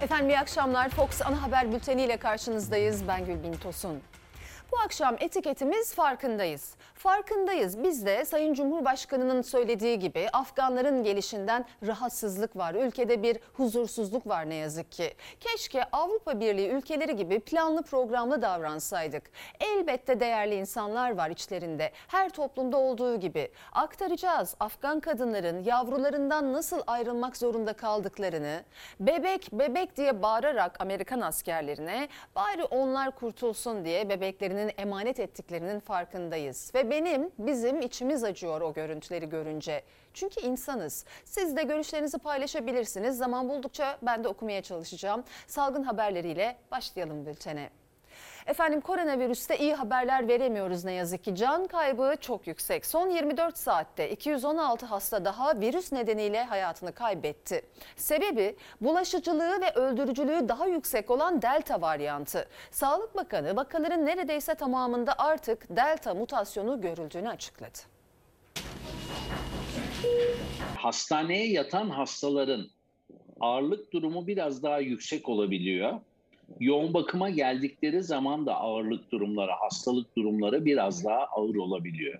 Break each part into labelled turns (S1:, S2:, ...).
S1: Efendim iyi akşamlar. Fox Ana Haber Bülteni ile karşınızdayız. Ben Gülbin Tosun. Bu akşam etiketimiz farkındayız. Farkındayız. Biz de Sayın Cumhurbaşkanı'nın söylediği gibi Afganların gelişinden rahatsızlık var. Ülkede bir huzursuzluk var ne yazık ki. Keşke Avrupa Birliği ülkeleri gibi planlı programlı davransaydık. Elbette değerli insanlar var içlerinde. Her toplumda olduğu gibi. Aktaracağız Afgan kadınların yavrularından nasıl ayrılmak zorunda kaldıklarını. Bebek bebek diye bağırarak Amerikan askerlerine bari onlar kurtulsun diye bebeklerinin emanet ettiklerinin farkındayız. Ve benim, bizim içimiz acıyor o görüntüleri görünce. Çünkü insanız. Siz de görüşlerinizi paylaşabilirsiniz. Zaman buldukça ben de okumaya çalışacağım. Salgın haberleriyle başlayalım bültene. Efendim koronavirüste iyi haberler veremiyoruz ne yazık ki. Can kaybı çok yüksek. Son 24 saatte 216 hasta daha virüs nedeniyle hayatını kaybetti. Sebebi bulaşıcılığı ve öldürücülüğü daha yüksek olan delta varyantı. Sağlık Bakanı vakaların neredeyse tamamında artık delta mutasyonu görüldüğünü açıkladı.
S2: Hastaneye yatan hastaların ağırlık durumu biraz daha yüksek olabiliyor yoğun bakıma geldikleri zaman da ağırlık durumları, hastalık durumları biraz daha ağır olabiliyor.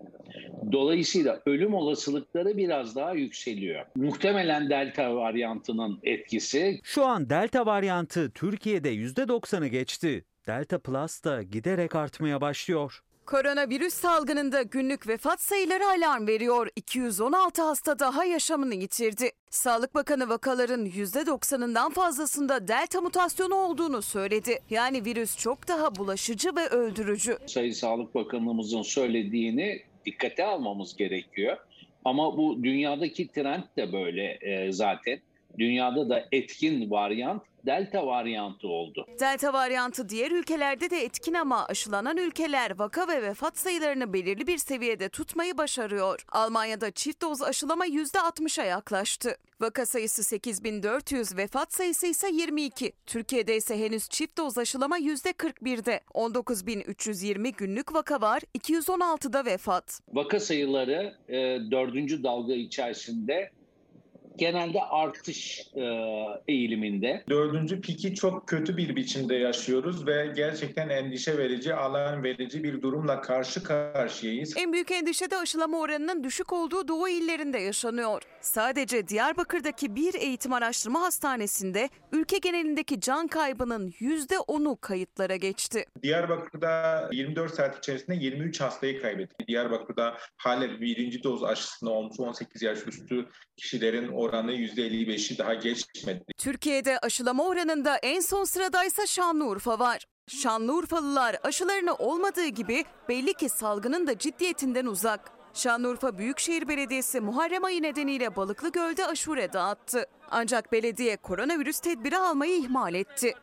S2: Dolayısıyla ölüm olasılıkları biraz daha yükseliyor. Muhtemelen delta varyantının etkisi.
S3: Şu an delta varyantı Türkiye'de %90'ı geçti. Delta Plus da giderek artmaya başlıyor.
S4: Koronavirüs salgınında günlük vefat sayıları alarm veriyor. 216 hasta daha yaşamını yitirdi. Sağlık Bakanı vakaların %90'ından fazlasında delta mutasyonu olduğunu söyledi. Yani virüs çok daha bulaşıcı ve öldürücü.
S2: Sayın Sağlık Bakanımızın söylediğini dikkate almamız gerekiyor. Ama bu dünyadaki trend de böyle e, zaten. Dünyada da etkin varyant delta varyantı oldu.
S4: Delta varyantı diğer ülkelerde de etkin ama aşılanan ülkeler vaka ve vefat sayılarını belirli bir seviyede tutmayı başarıyor. Almanya'da çift doz aşılama %60'a yaklaştı. Vaka sayısı 8400, vefat sayısı ise 22. Türkiye'de ise henüz çift doz aşılama %41'de. 19320 günlük vaka var, 216'da vefat.
S2: Vaka sayıları e, dördüncü dalga içerisinde genelde artış e, eğiliminde.
S5: Dördüncü piki çok kötü bir biçimde yaşıyoruz ve gerçekten endişe verici, alarm verici bir durumla karşı karşıyayız.
S4: En büyük endişe de aşılama oranının düşük olduğu doğu illerinde yaşanıyor. Sadece Diyarbakır'daki bir eğitim araştırma hastanesinde ülke genelindeki can kaybının %10'u kayıtlara geçti.
S5: Diyarbakır'da 24 saat içerisinde 23 hastayı kaybettik. Diyarbakır'da hala birinci doz aşısında olmuş 18 yaş üstü kişilerin oranı %55'i daha geçmedi.
S4: Türkiye'de aşılama oranında en son sıradaysa Şanlıurfa var. Şanlıurfalılar aşılarını olmadığı gibi belli ki salgının da ciddiyetinden uzak. Şanlıurfa Büyükşehir Belediyesi Muharrem ayı nedeniyle Balıklı Göl'de aşure dağıttı. Ancak belediye koronavirüs tedbiri almayı ihmal etti.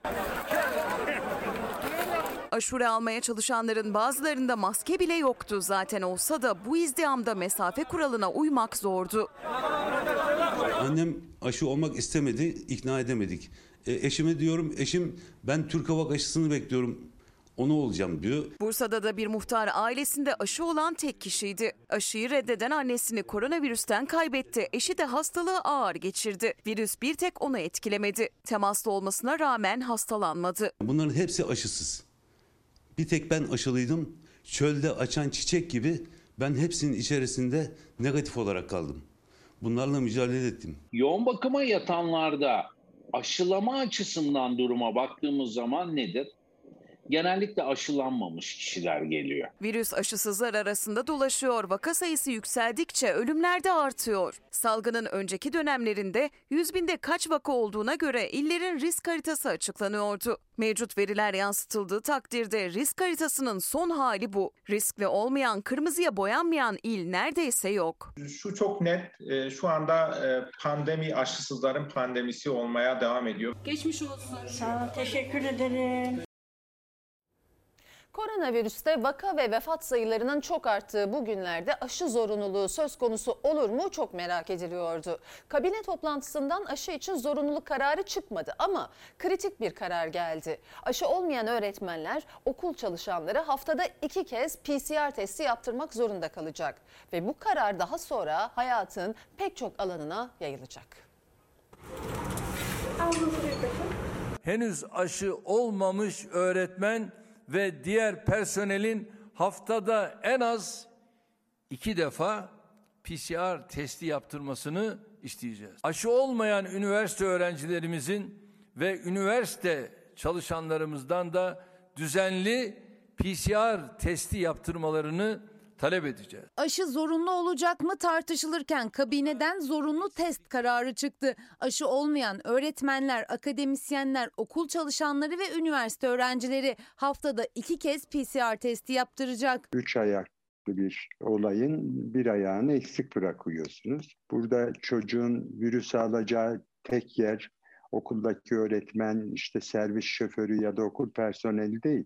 S4: Aşure almaya çalışanların bazılarında maske bile yoktu. Zaten olsa da bu izdihamda mesafe kuralına uymak zordu.
S6: Annem aşı olmak istemedi, ikna edemedik. E, eşime diyorum, eşim ben Türk Hava aşısını bekliyorum onu olacağım diyor.
S4: Bursa'da da bir muhtar ailesinde aşı olan tek kişiydi. Aşıyı reddeden annesini koronavirüsten kaybetti. Eşi de hastalığı ağır geçirdi. Virüs bir tek onu etkilemedi. Temaslı olmasına rağmen hastalanmadı.
S6: Bunların hepsi aşısız. Bir tek ben aşılıydım. Çölde açan çiçek gibi ben hepsinin içerisinde negatif olarak kaldım. Bunlarla mücadele ettim.
S2: Yoğun bakıma yatanlarda aşılama açısından duruma baktığımız zaman nedir? Genellikle aşılanmamış kişiler geliyor.
S4: Virüs aşısızlar arasında dolaşıyor. Vaka sayısı yükseldikçe ölümler de artıyor. Salgının önceki dönemlerinde 100 binde kaç vaka olduğuna göre illerin risk haritası açıklanıyordu. Mevcut veriler yansıtıldığı takdirde risk haritasının son hali bu. Riskli olmayan, kırmızıya boyanmayan il neredeyse yok.
S5: Şu çok net, e, şu anda e, pandemi aşısızların pandemisi olmaya devam ediyor.
S7: Geçmiş olsun. Sağ ol, teşekkür ederim.
S1: Koronavirüste vaka ve vefat sayılarının çok arttığı bu günlerde aşı zorunluluğu söz konusu olur mu çok merak ediliyordu. Kabine toplantısından aşı için zorunluluk kararı çıkmadı ama kritik bir karar geldi. Aşı olmayan öğretmenler okul çalışanları haftada iki kez PCR testi yaptırmak zorunda kalacak. Ve bu karar daha sonra hayatın pek çok alanına yayılacak.
S8: henüz aşı olmamış öğretmen ve diğer personelin haftada en az iki defa PCR testi yaptırmasını isteyeceğiz. Aşı olmayan üniversite öğrencilerimizin ve üniversite çalışanlarımızdan da düzenli PCR testi yaptırmalarını talep edeceğiz.
S9: Aşı zorunlu olacak mı tartışılırken kabineden zorunlu test kararı çıktı. Aşı olmayan öğretmenler, akademisyenler, okul çalışanları ve üniversite öğrencileri haftada iki kez PCR testi yaptıracak.
S10: Üç ayaklı bir olayın bir ayağını eksik bırakıyorsunuz. Burada çocuğun virüs alacağı tek yer okuldaki öğretmen, işte servis şoförü ya da okul personeli değil.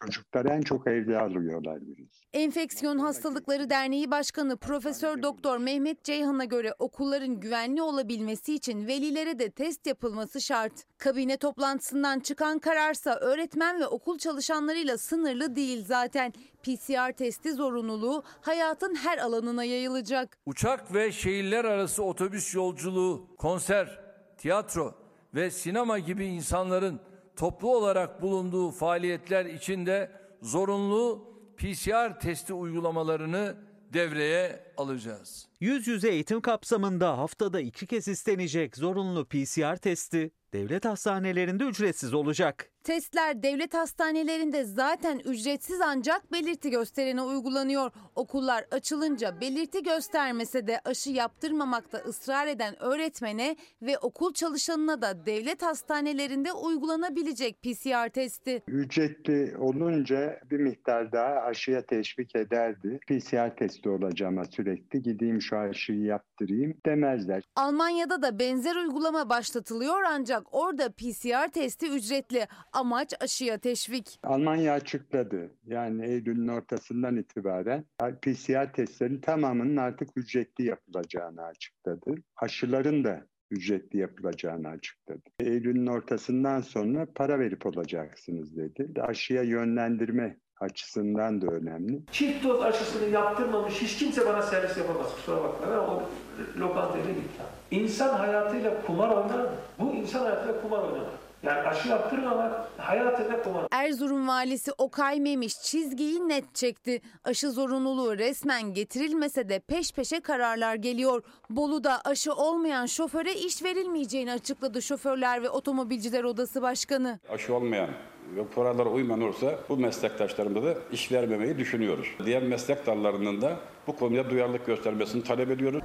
S10: Çocuklar en çok evde alıyorlar virüs.
S9: Enfeksiyon Hastalıkları Derneği Başkanı Profesör Doktor Mehmet Ceyhan'a göre okulların güvenli olabilmesi için velilere de test yapılması şart. Kabine toplantısından çıkan kararsa öğretmen ve okul çalışanlarıyla sınırlı değil zaten. PCR testi zorunluluğu hayatın her alanına yayılacak.
S8: Uçak ve şehirler arası otobüs yolculuğu, konser, tiyatro ve sinema gibi insanların toplu olarak bulunduğu faaliyetler içinde zorunlu PCR testi uygulamalarını devreye alacağız.
S3: Yüz yüze eğitim kapsamında haftada iki kez istenecek zorunlu PCR testi devlet hastanelerinde ücretsiz olacak.
S9: Testler devlet hastanelerinde zaten ücretsiz ancak belirti gösterene uygulanıyor. Okullar açılınca belirti göstermese de aşı yaptırmamakta ısrar eden öğretmene ve okul çalışanına da devlet hastanelerinde uygulanabilecek PCR testi.
S10: Ücretli olunca bir miktar daha aşıya teşvik ederdi. PCR testi olacağıma sürekli gideyim şu aşıyı yaptırayım demezler.
S9: Almanya'da da benzer uygulama başlatılıyor ancak orada PCR testi ücretli. Amaç aşıya teşvik.
S10: Almanya açıkladı. Yani Eylül'ün ortasından itibaren PCR testlerin tamamının artık ücretli yapılacağını açıkladı. Aşıların da ücretli yapılacağını açıkladı. Eylül'ün ortasından sonra para verip olacaksınız dedi. Aşıya yönlendirme açısından da önemli.
S11: Çift doz aşısını yaptırmamış hiç kimse bana servis yapamaz. Kusura bakma. Ben o lokantaya gittim. İnsan hayatıyla kumar oynar mı? Bu insan hayatıyla kumar oynar. Yani aşı yaptırmamak hayatıyla kumar.
S9: Erzurum valisi Okay Memiş çizgiyi net çekti. Aşı zorunluluğu resmen getirilmese de peş peşe kararlar geliyor. Bolu'da aşı olmayan şoföre iş verilmeyeceğini açıkladı Şoförler ve Otomobilciler Odası Başkanı.
S12: Aşı olmayan ve kurallara uymayan olursa bu meslektaşlarımıza da iş vermemeyi düşünüyoruz. Diğer meslek dallarının da bu konuda duyarlılık göstermesini talep ediyoruz.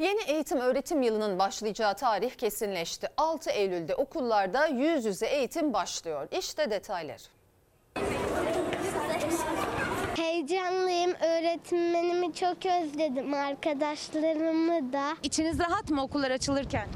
S1: Yeni eğitim öğretim yılının başlayacağı tarih kesinleşti. 6 Eylül'de okullarda yüz yüze eğitim başlıyor. İşte detaylar.
S13: Heyecanlıyım. Öğretmenimi çok özledim. Arkadaşlarımı da.
S9: İçiniz rahat mı okullar açılırken?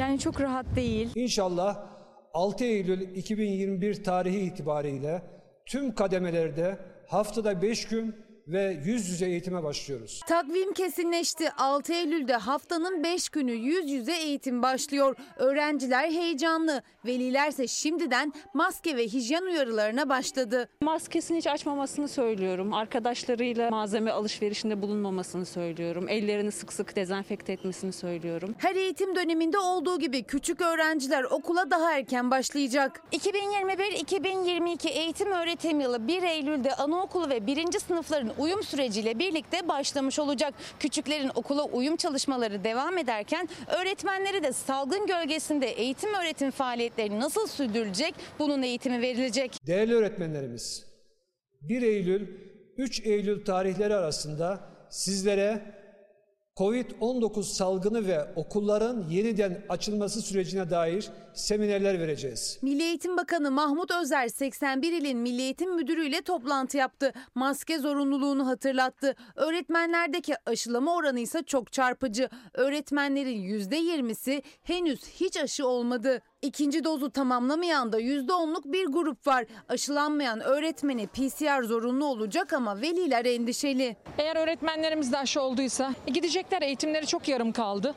S14: Yani çok rahat değil.
S15: İnşallah 6 Eylül 2021 tarihi itibariyle tüm kademelerde haftada 5 gün ve yüz yüze eğitime başlıyoruz.
S9: Takvim kesinleşti. 6 Eylül'de haftanın 5 günü yüz yüze eğitim başlıyor. Öğrenciler heyecanlı. Velilerse şimdiden maske ve hijyen uyarılarına başladı.
S14: Maskesini hiç açmamasını söylüyorum. Arkadaşlarıyla malzeme alışverişinde bulunmamasını söylüyorum. Ellerini sık sık dezenfekte etmesini söylüyorum.
S9: Her eğitim döneminde olduğu gibi küçük öğrenciler okula daha erken başlayacak. 2021-2022 eğitim öğretim yılı 1 Eylül'de anaokulu ve 1. sınıfların uyum süreciyle birlikte başlamış olacak. Küçüklerin okula uyum çalışmaları devam ederken öğretmenleri de salgın gölgesinde eğitim öğretim faaliyetleri nasıl sürdürülecek bunun eğitimi verilecek.
S15: Değerli öğretmenlerimiz 1 Eylül 3 Eylül tarihleri arasında sizlere Covid-19 salgını ve okulların yeniden açılması sürecine dair seminerler vereceğiz.
S9: Milli Eğitim Bakanı Mahmut Özer 81 ilin Milli Eğitim Müdürü ile toplantı yaptı. Maske zorunluluğunu hatırlattı. Öğretmenlerdeki aşılama oranı ise çok çarpıcı. Öğretmenlerin %20'si henüz hiç aşı olmadı. İkinci dozu tamamlamayan da %10'luk bir grup var. Aşılanmayan öğretmeni PCR zorunlu olacak ama veliler endişeli.
S16: Eğer öğretmenlerimiz de aşı olduysa gidecekler eğitimleri çok yarım kaldı.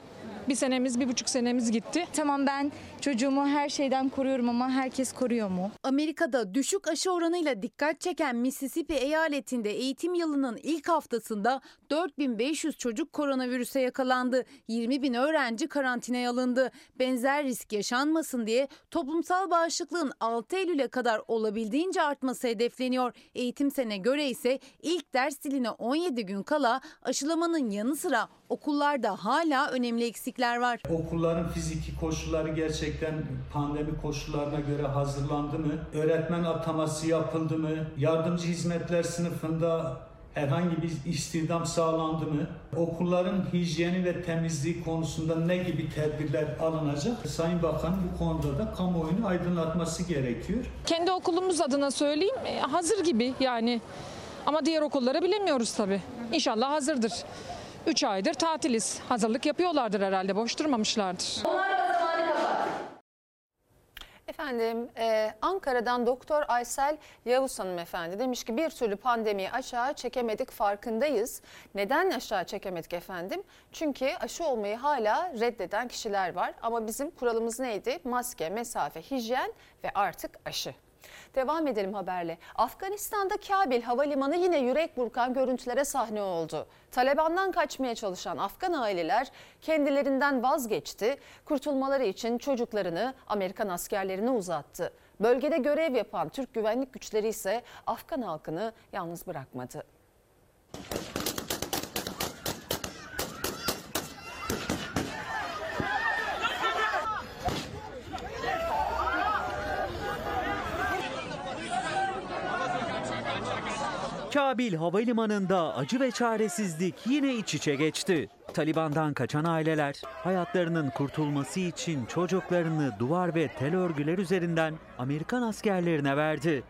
S16: Bir senemiz, bir buçuk senemiz gitti.
S17: Tamam ben çocuğumu her şeyden koruyorum ama herkes koruyor mu?
S9: Amerika'da düşük aşı oranıyla dikkat çeken Mississippi eyaletinde eğitim yılının ilk haftasında 4500 çocuk koronavirüse yakalandı. 20 bin öğrenci karantinaya alındı. Benzer risk yaşanmasın diye toplumsal bağışıklığın 6 Eylül'e kadar olabildiğince artması hedefleniyor. Eğitim sene göre ise ilk ders diline 17 gün kala aşılamanın yanı sıra okullarda hala önemli eksikler var.
S18: Okulların fiziki koşulları gerçekten pandemi koşullarına göre hazırlandı mı? Öğretmen ataması yapıldı mı? Yardımcı hizmetler sınıfında herhangi bir istihdam sağlandı mı? Okulların hijyeni ve temizliği konusunda ne gibi tedbirler alınacak? Sayın Bakan bu konuda da kamuoyunu aydınlatması gerekiyor.
S16: Kendi okulumuz adına söyleyeyim e, hazır gibi yani. Ama diğer okulları bilemiyoruz tabii. İnşallah hazırdır. 3 aydır tatiliz. Hazırlık yapıyorlardır herhalde. Boş durmamışlardır.
S1: Efendim e, Ankara'dan Doktor Aysel Yavuz hanımefendi demiş ki bir türlü pandemiyi aşağı çekemedik farkındayız. Neden aşağı çekemedik efendim? Çünkü aşı olmayı hala reddeden kişiler var ama bizim kuralımız neydi? Maske, mesafe, hijyen ve artık aşı. Devam edelim haberle. Afganistan'da Kabil Havalimanı yine yürek burkan görüntülere sahne oldu. Taliban'dan kaçmaya çalışan Afgan aileler kendilerinden vazgeçti. Kurtulmaları için çocuklarını Amerikan askerlerine uzattı. Bölgede görev yapan Türk güvenlik güçleri ise Afgan halkını yalnız bırakmadı.
S19: Kabil Havalimanı'nda acı ve çaresizlik yine iç içe geçti. Taliban'dan kaçan aileler hayatlarının kurtulması için çocuklarını duvar ve tel örgüler üzerinden Amerikan askerlerine verdi.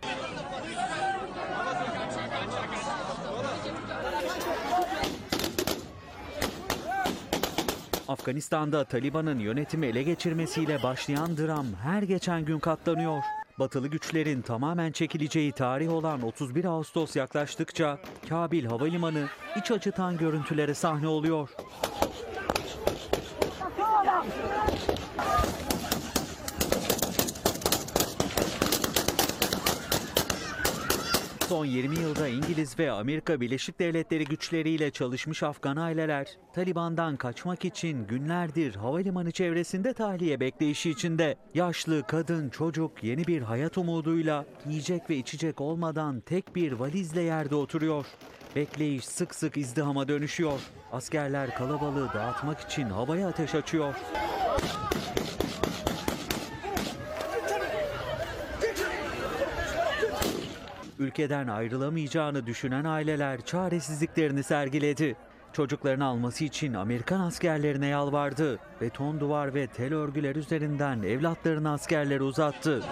S19: Afganistan'da Taliban'ın yönetimi ele geçirmesiyle başlayan dram her geçen gün katlanıyor. Batılı güçlerin tamamen çekileceği tarih olan 31 Ağustos yaklaştıkça Kabil Havalimanı iç acıtan görüntülere sahne oluyor. Son 20 yılda İngiliz ve Amerika Birleşik Devletleri güçleriyle çalışmış Afgan aileler Taliban'dan kaçmak için günlerdir havalimanı çevresinde tahliye bekleyişi içinde. Yaşlı, kadın, çocuk yeni bir hayat umuduyla yiyecek ve içecek olmadan tek bir valizle yerde oturuyor. Bekleyiş sık sık izdihama dönüşüyor. Askerler kalabalığı dağıtmak için havaya ateş açıyor. Ülkeden ayrılamayacağını düşünen aileler çaresizliklerini sergiledi. Çocuklarını alması için Amerikan askerlerine yalvardı. Beton duvar ve tel örgüler üzerinden evlatlarını askerlere uzattı.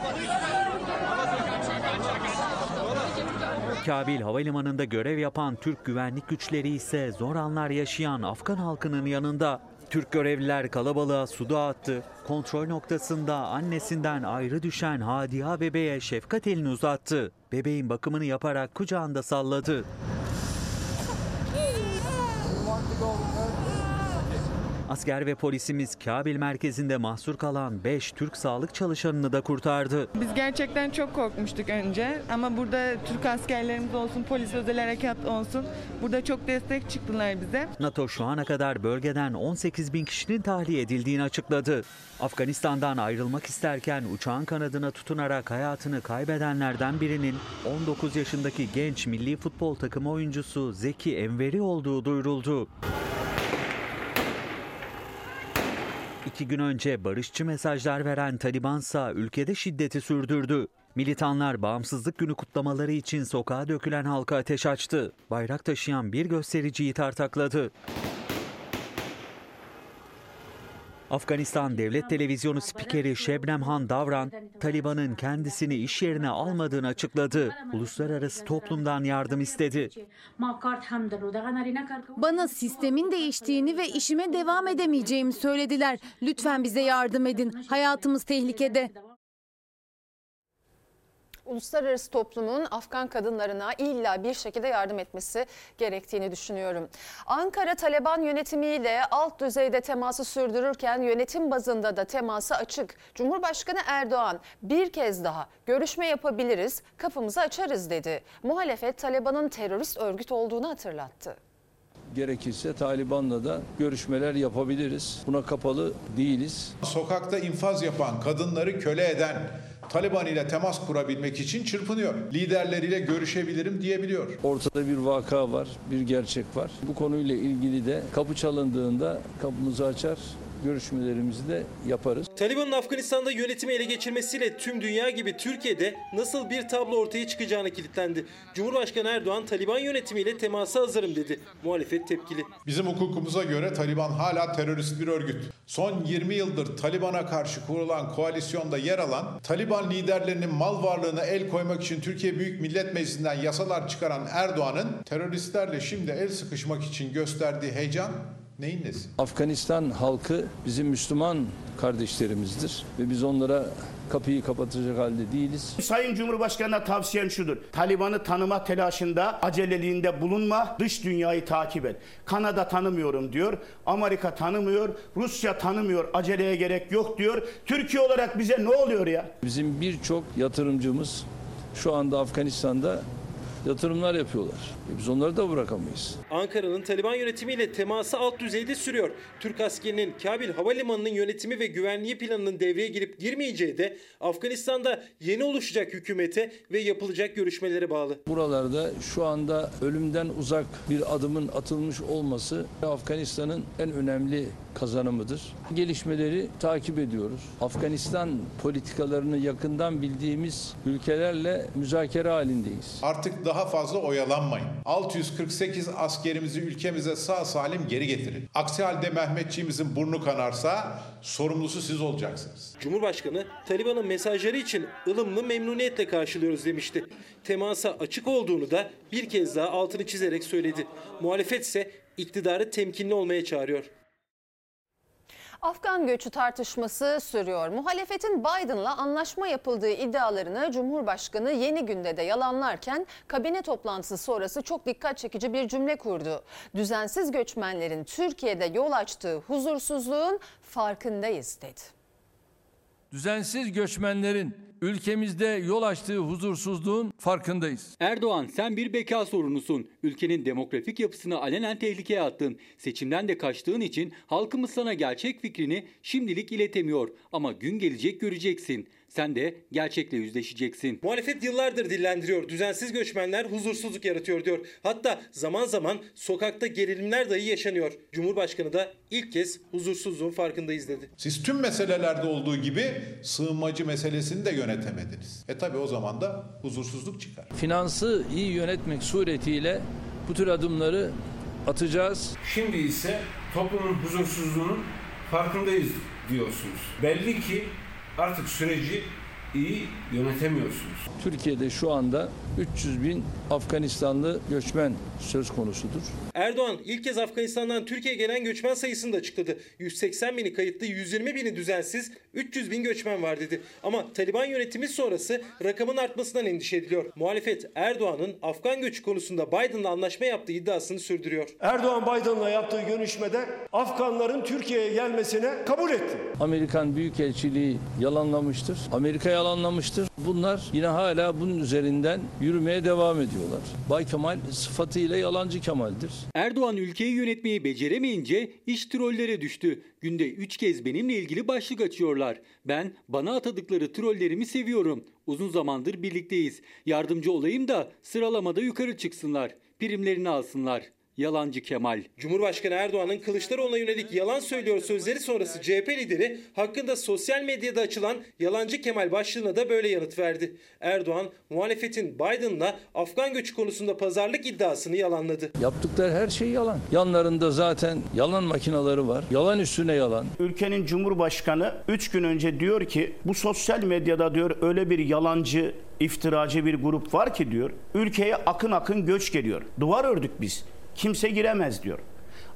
S19: Kabil Havalimanı'nda görev yapan Türk güvenlik güçleri ise zor anlar yaşayan Afgan halkının yanında. Türk görevliler kalabalığa su dağıttı. Kontrol noktasında annesinden ayrı düşen Hadiha bebeğe şefkat elini uzattı. Bebeğin bakımını yaparak kucağında salladı. Asker ve polisimiz Kabil merkezinde mahsur kalan 5 Türk sağlık çalışanını da kurtardı.
S11: Biz gerçekten çok korkmuştuk önce ama burada Türk askerlerimiz olsun, polis özel harekat olsun burada çok destek çıktılar bize.
S19: NATO şu ana kadar bölgeden 18 bin kişinin tahliye edildiğini açıkladı. Afganistan'dan ayrılmak isterken uçağın kanadına tutunarak hayatını kaybedenlerden birinin 19 yaşındaki genç milli futbol takımı oyuncusu Zeki Enveri olduğu duyuruldu. İki gün önce barışçı mesajlar veren Talibansa ülkede şiddeti sürdürdü. Militanlar bağımsızlık günü kutlamaları için sokağa dökülen halka ateş açtı. Bayrak taşıyan bir göstericiyi tartakladı. Afganistan Devlet Televizyonu spikeri Şebnem Han Davran, Taliban'ın kendisini iş yerine almadığını açıkladı. Uluslararası toplumdan yardım istedi.
S9: Bana sistemin değiştiğini ve işime devam edemeyeceğimi söylediler. Lütfen bize yardım edin. Hayatımız tehlikede.
S1: Uluslararası toplumun Afgan kadınlarına illa bir şekilde yardım etmesi gerektiğini düşünüyorum. Ankara Taliban yönetimiyle alt düzeyde teması sürdürürken yönetim bazında da teması açık. Cumhurbaşkanı Erdoğan bir kez daha görüşme yapabiliriz, kapımızı açarız dedi. Muhalefet Taliban'ın terörist örgüt olduğunu hatırlattı.
S8: Gerekirse Taliban'la da görüşmeler yapabiliriz. Buna kapalı değiliz.
S20: Sokakta infaz yapan, kadınları köle eden, Taliban ile temas kurabilmek için çırpınıyor. Liderleriyle görüşebilirim diyebiliyor.
S8: Ortada bir vaka var, bir gerçek var. Bu konuyla ilgili de kapı çalındığında kapımızı açar, görüşmelerimizi de yaparız.
S21: Taliban'ın Afganistan'da yönetimi ele geçirmesiyle tüm dünya gibi Türkiye'de nasıl bir tablo ortaya çıkacağını kilitlendi. Cumhurbaşkanı Erdoğan Taliban yönetimiyle temasa hazırım dedi. Muhalefet tepkili.
S20: Bizim hukukumuza göre Taliban hala terörist bir örgüt. Son 20 yıldır Taliban'a karşı kurulan koalisyonda yer alan, Taliban liderlerinin mal varlığına el koymak için Türkiye Büyük Millet Meclisi'nden yasalar çıkaran Erdoğan'ın teröristlerle şimdi el sıkışmak için gösterdiği heyecan neyin nesi?
S8: Afganistan halkı bizim Müslüman kardeşlerimizdir ve biz onlara kapıyı kapatacak halde değiliz.
S22: Sayın Cumhurbaşkanı'na tavsiyem şudur. Taliban'ı tanıma telaşında, aceleliğinde bulunma, dış dünyayı takip et. Kanada tanımıyorum diyor, Amerika tanımıyor, Rusya tanımıyor, aceleye gerek yok diyor. Türkiye olarak bize ne oluyor ya?
S8: Bizim birçok yatırımcımız şu anda Afganistan'da yatırımlar yapıyorlar. E biz onları da bırakamayız.
S21: Ankara'nın Taliban yönetimiyle teması alt düzeyde sürüyor. Türk askerinin Kabil Havalimanı'nın yönetimi ve güvenliği planının devreye girip girmeyeceği de Afganistan'da yeni oluşacak hükümete ve yapılacak görüşmelere bağlı.
S8: Buralarda şu anda ölümden uzak bir adımın atılmış olması Afganistan'ın en önemli kazanımıdır. Gelişmeleri takip ediyoruz. Afganistan politikalarını yakından bildiğimiz ülkelerle müzakere halindeyiz.
S20: Artık daha fazla oyalanmayın. 648 askerimizi ülkemize sağ salim geri getirin. Aksi halde Mehmetçiğimizin burnu kanarsa sorumlusu siz olacaksınız.
S21: Cumhurbaşkanı Taliban'ın mesajları için ılımlı memnuniyetle karşılıyoruz demişti. Temasa açık olduğunu da bir kez daha altını çizerek söyledi. Muhalefet ise iktidarı temkinli olmaya çağırıyor.
S1: Afgan göçü tartışması sürüyor. Muhalefetin Biden'la anlaşma yapıldığı iddialarını Cumhurbaşkanı yeni günde de yalanlarken kabine toplantısı sonrası çok dikkat çekici bir cümle kurdu. Düzensiz göçmenlerin Türkiye'de yol açtığı huzursuzluğun farkındayız dedi.
S8: Düzensiz göçmenlerin ülkemizde yol açtığı huzursuzluğun farkındayız.
S23: Erdoğan sen bir beka sorunusun. Ülkenin demografik yapısını alenen tehlikeye attın. Seçimden de kaçtığın için halkımız sana gerçek fikrini şimdilik iletemiyor. Ama gün gelecek göreceksin. Sen de gerçekle yüzleşeceksin.
S21: Muhalefet yıllardır dillendiriyor. Düzensiz göçmenler huzursuzluk yaratıyor diyor. Hatta zaman zaman sokakta gerilimler dahi yaşanıyor. Cumhurbaşkanı da ilk kez huzursuzluğun farkındayız dedi.
S20: Siz tüm meselelerde olduğu gibi sığınmacı meselesini de yönetemediniz. E tabi o zaman da huzursuzluk çıkar.
S8: Finansı iyi yönetmek suretiyle bu tür adımları atacağız.
S24: Şimdi ise toplumun huzursuzluğunun farkındayız diyorsunuz. Belli ki artık süreci iyi yönetemiyorsunuz.
S8: Türkiye'de şu anda 300 bin Afganistanlı göçmen söz konusudur.
S21: Erdoğan ilk kez Afganistan'dan Türkiye'ye gelen göçmen sayısını da açıkladı. 180 bini kayıtlı, 120 bini düzensiz, 300 bin göçmen var dedi. Ama Taliban yönetimi sonrası rakamın artmasından endişe ediliyor. Muhalefet Erdoğan'ın Afgan göçü konusunda Biden'la anlaşma yaptığı iddiasını sürdürüyor.
S11: Erdoğan Biden'la yaptığı görüşmede Afganların Türkiye'ye gelmesine kabul etti.
S8: Amerikan Büyükelçiliği yalanlamıştır. Amerika yalanlamıştır. Bunlar yine hala bunun üzerinden yürümeye devam ediyorlar. Bay Kemal sıfatıyla yalancı Kemal'dir.
S23: Erdoğan ülkeyi yönetmeyi beceremeyince iş trollere düştü. Günde 3 kez benimle ilgili başlık açıyorlar. Ben bana atadıkları trollerimi seviyorum. Uzun zamandır birlikteyiz. Yardımcı olayım da sıralamada yukarı çıksınlar. Primlerini alsınlar. Yalancı Kemal.
S21: Cumhurbaşkanı Erdoğan'ın Kılıçdaroğlu'na yönelik yalan söylüyor sözleri sonrası CHP lideri hakkında sosyal medyada açılan Yalancı Kemal başlığına da böyle yanıt verdi. Erdoğan muhalefetin Biden'la Afgan göçü konusunda pazarlık iddiasını yalanladı.
S8: Yaptıkları her şey yalan. Yanlarında zaten yalan makinaları var. Yalan üstüne yalan.
S22: Ülkenin Cumhurbaşkanı 3 gün önce diyor ki bu sosyal medyada diyor öyle bir yalancı iftiracı bir grup var ki diyor ülkeye akın akın göç geliyor. Duvar ördük biz. Kimse giremez diyor.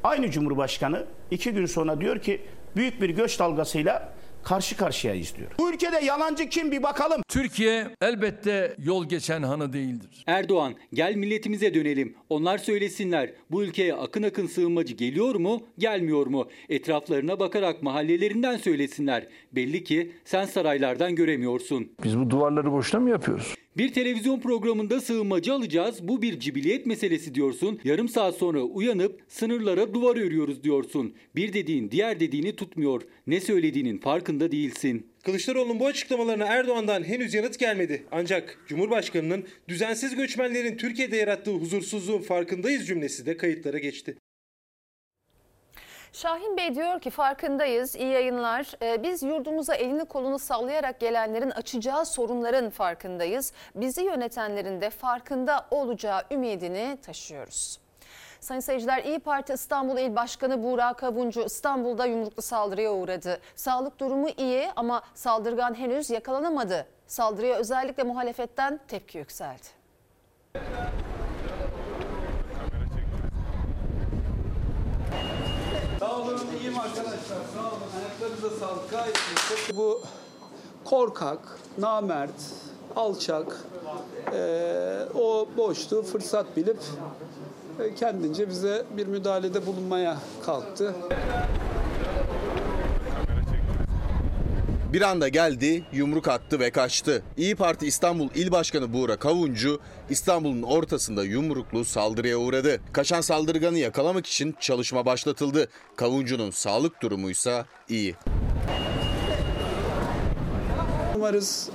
S22: Aynı Cumhurbaşkanı iki gün sonra diyor ki büyük bir göç dalgasıyla karşı karşıyayız diyor. Bu ülkede yalancı kim bir bakalım.
S8: Türkiye elbette yol geçen hanı değildir.
S23: Erdoğan gel milletimize dönelim. Onlar söylesinler bu ülkeye akın akın sığınmacı geliyor mu gelmiyor mu? Etraflarına bakarak mahallelerinden söylesinler. Belli ki sen saraylardan göremiyorsun.
S25: Biz bu duvarları boşuna mı yapıyoruz?
S23: Bir televizyon programında sığınmacı alacağız. Bu bir cibiliyet meselesi diyorsun. Yarım saat sonra uyanıp sınırlara duvar örüyoruz diyorsun. Bir dediğin diğer dediğini tutmuyor. Ne söylediğinin farkında değilsin.
S21: Kılıçdaroğlu'nun bu açıklamalarına Erdoğan'dan henüz yanıt gelmedi. Ancak Cumhurbaşkanı'nın düzensiz göçmenlerin Türkiye'de yarattığı huzursuzluğun farkındayız cümlesi de kayıtlara geçti.
S1: Şahin Bey diyor ki farkındayız, iyi yayınlar. Ee, biz yurdumuza elini kolunu sallayarak gelenlerin açacağı sorunların farkındayız. Bizi yönetenlerin de farkında olacağı ümidini taşıyoruz. Sayın seyirciler İyi Parti İstanbul İl Başkanı Buğra Kavuncu İstanbul'da yumruklu saldırıya uğradı. Sağlık durumu iyi ama saldırgan henüz yakalanamadı. Saldırıya özellikle muhalefetten tepki yükseldi.
S18: Sağ iyiyim arkadaşlar. Sağ olun, ayaklarınıza sağlık. Bu korkak, namert, alçak, eee, o boşluğu fırsat bilip e, kendince bize bir müdahalede bulunmaya kalktı.
S26: Bir anda geldi, yumruk attı ve kaçtı. İyi Parti İstanbul İl Başkanı Buğra Kavuncu, İstanbul'un ortasında yumruklu saldırıya uğradı. Kaçan saldırganı yakalamak için çalışma başlatıldı. Kavuncu'nun sağlık durumuysa iyi.
S18: Umarız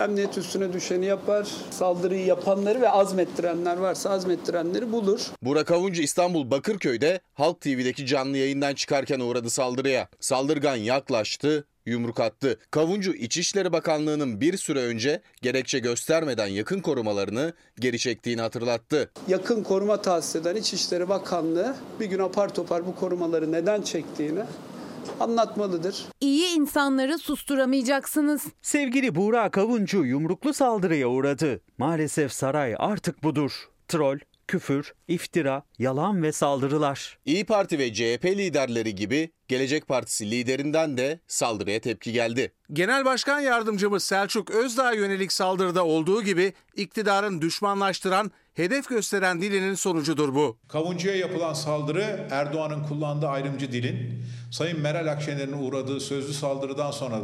S18: emniyet üstüne düşeni yapar, saldırıyı yapanları ve azmettirenler varsa azmettirenleri bulur.
S26: Burak Avuncu İstanbul Bakırköy'de Halk TV'deki canlı yayından çıkarken uğradı saldırıya. Saldırgan yaklaştı, yumruk attı. Kavuncu İçişleri Bakanlığı'nın bir süre önce gerekçe göstermeden yakın korumalarını geri çektiğini hatırlattı.
S18: Yakın koruma tahsis eden İçişleri Bakanlığı bir gün apar topar bu korumaları neden çektiğini anlatmalıdır.
S9: İyi insanları susturamayacaksınız.
S19: Sevgili Buğra Kavuncu yumruklu saldırıya uğradı. Maalesef saray artık budur. Troll, küfür, iftira, yalan ve saldırılar.
S26: İyi Parti ve CHP liderleri gibi Gelecek Partisi liderinden de saldırıya tepki geldi.
S27: Genel Başkan Yardımcımız Selçuk Özdağ'a yönelik saldırıda olduğu gibi iktidarın düşmanlaştıran, hedef gösteren dilinin sonucudur bu.
S20: Kavuncu'ya yapılan saldırı Erdoğan'ın kullandığı ayrımcı dilin, Sayın Meral Akşener'in uğradığı sözlü saldırıdan sonra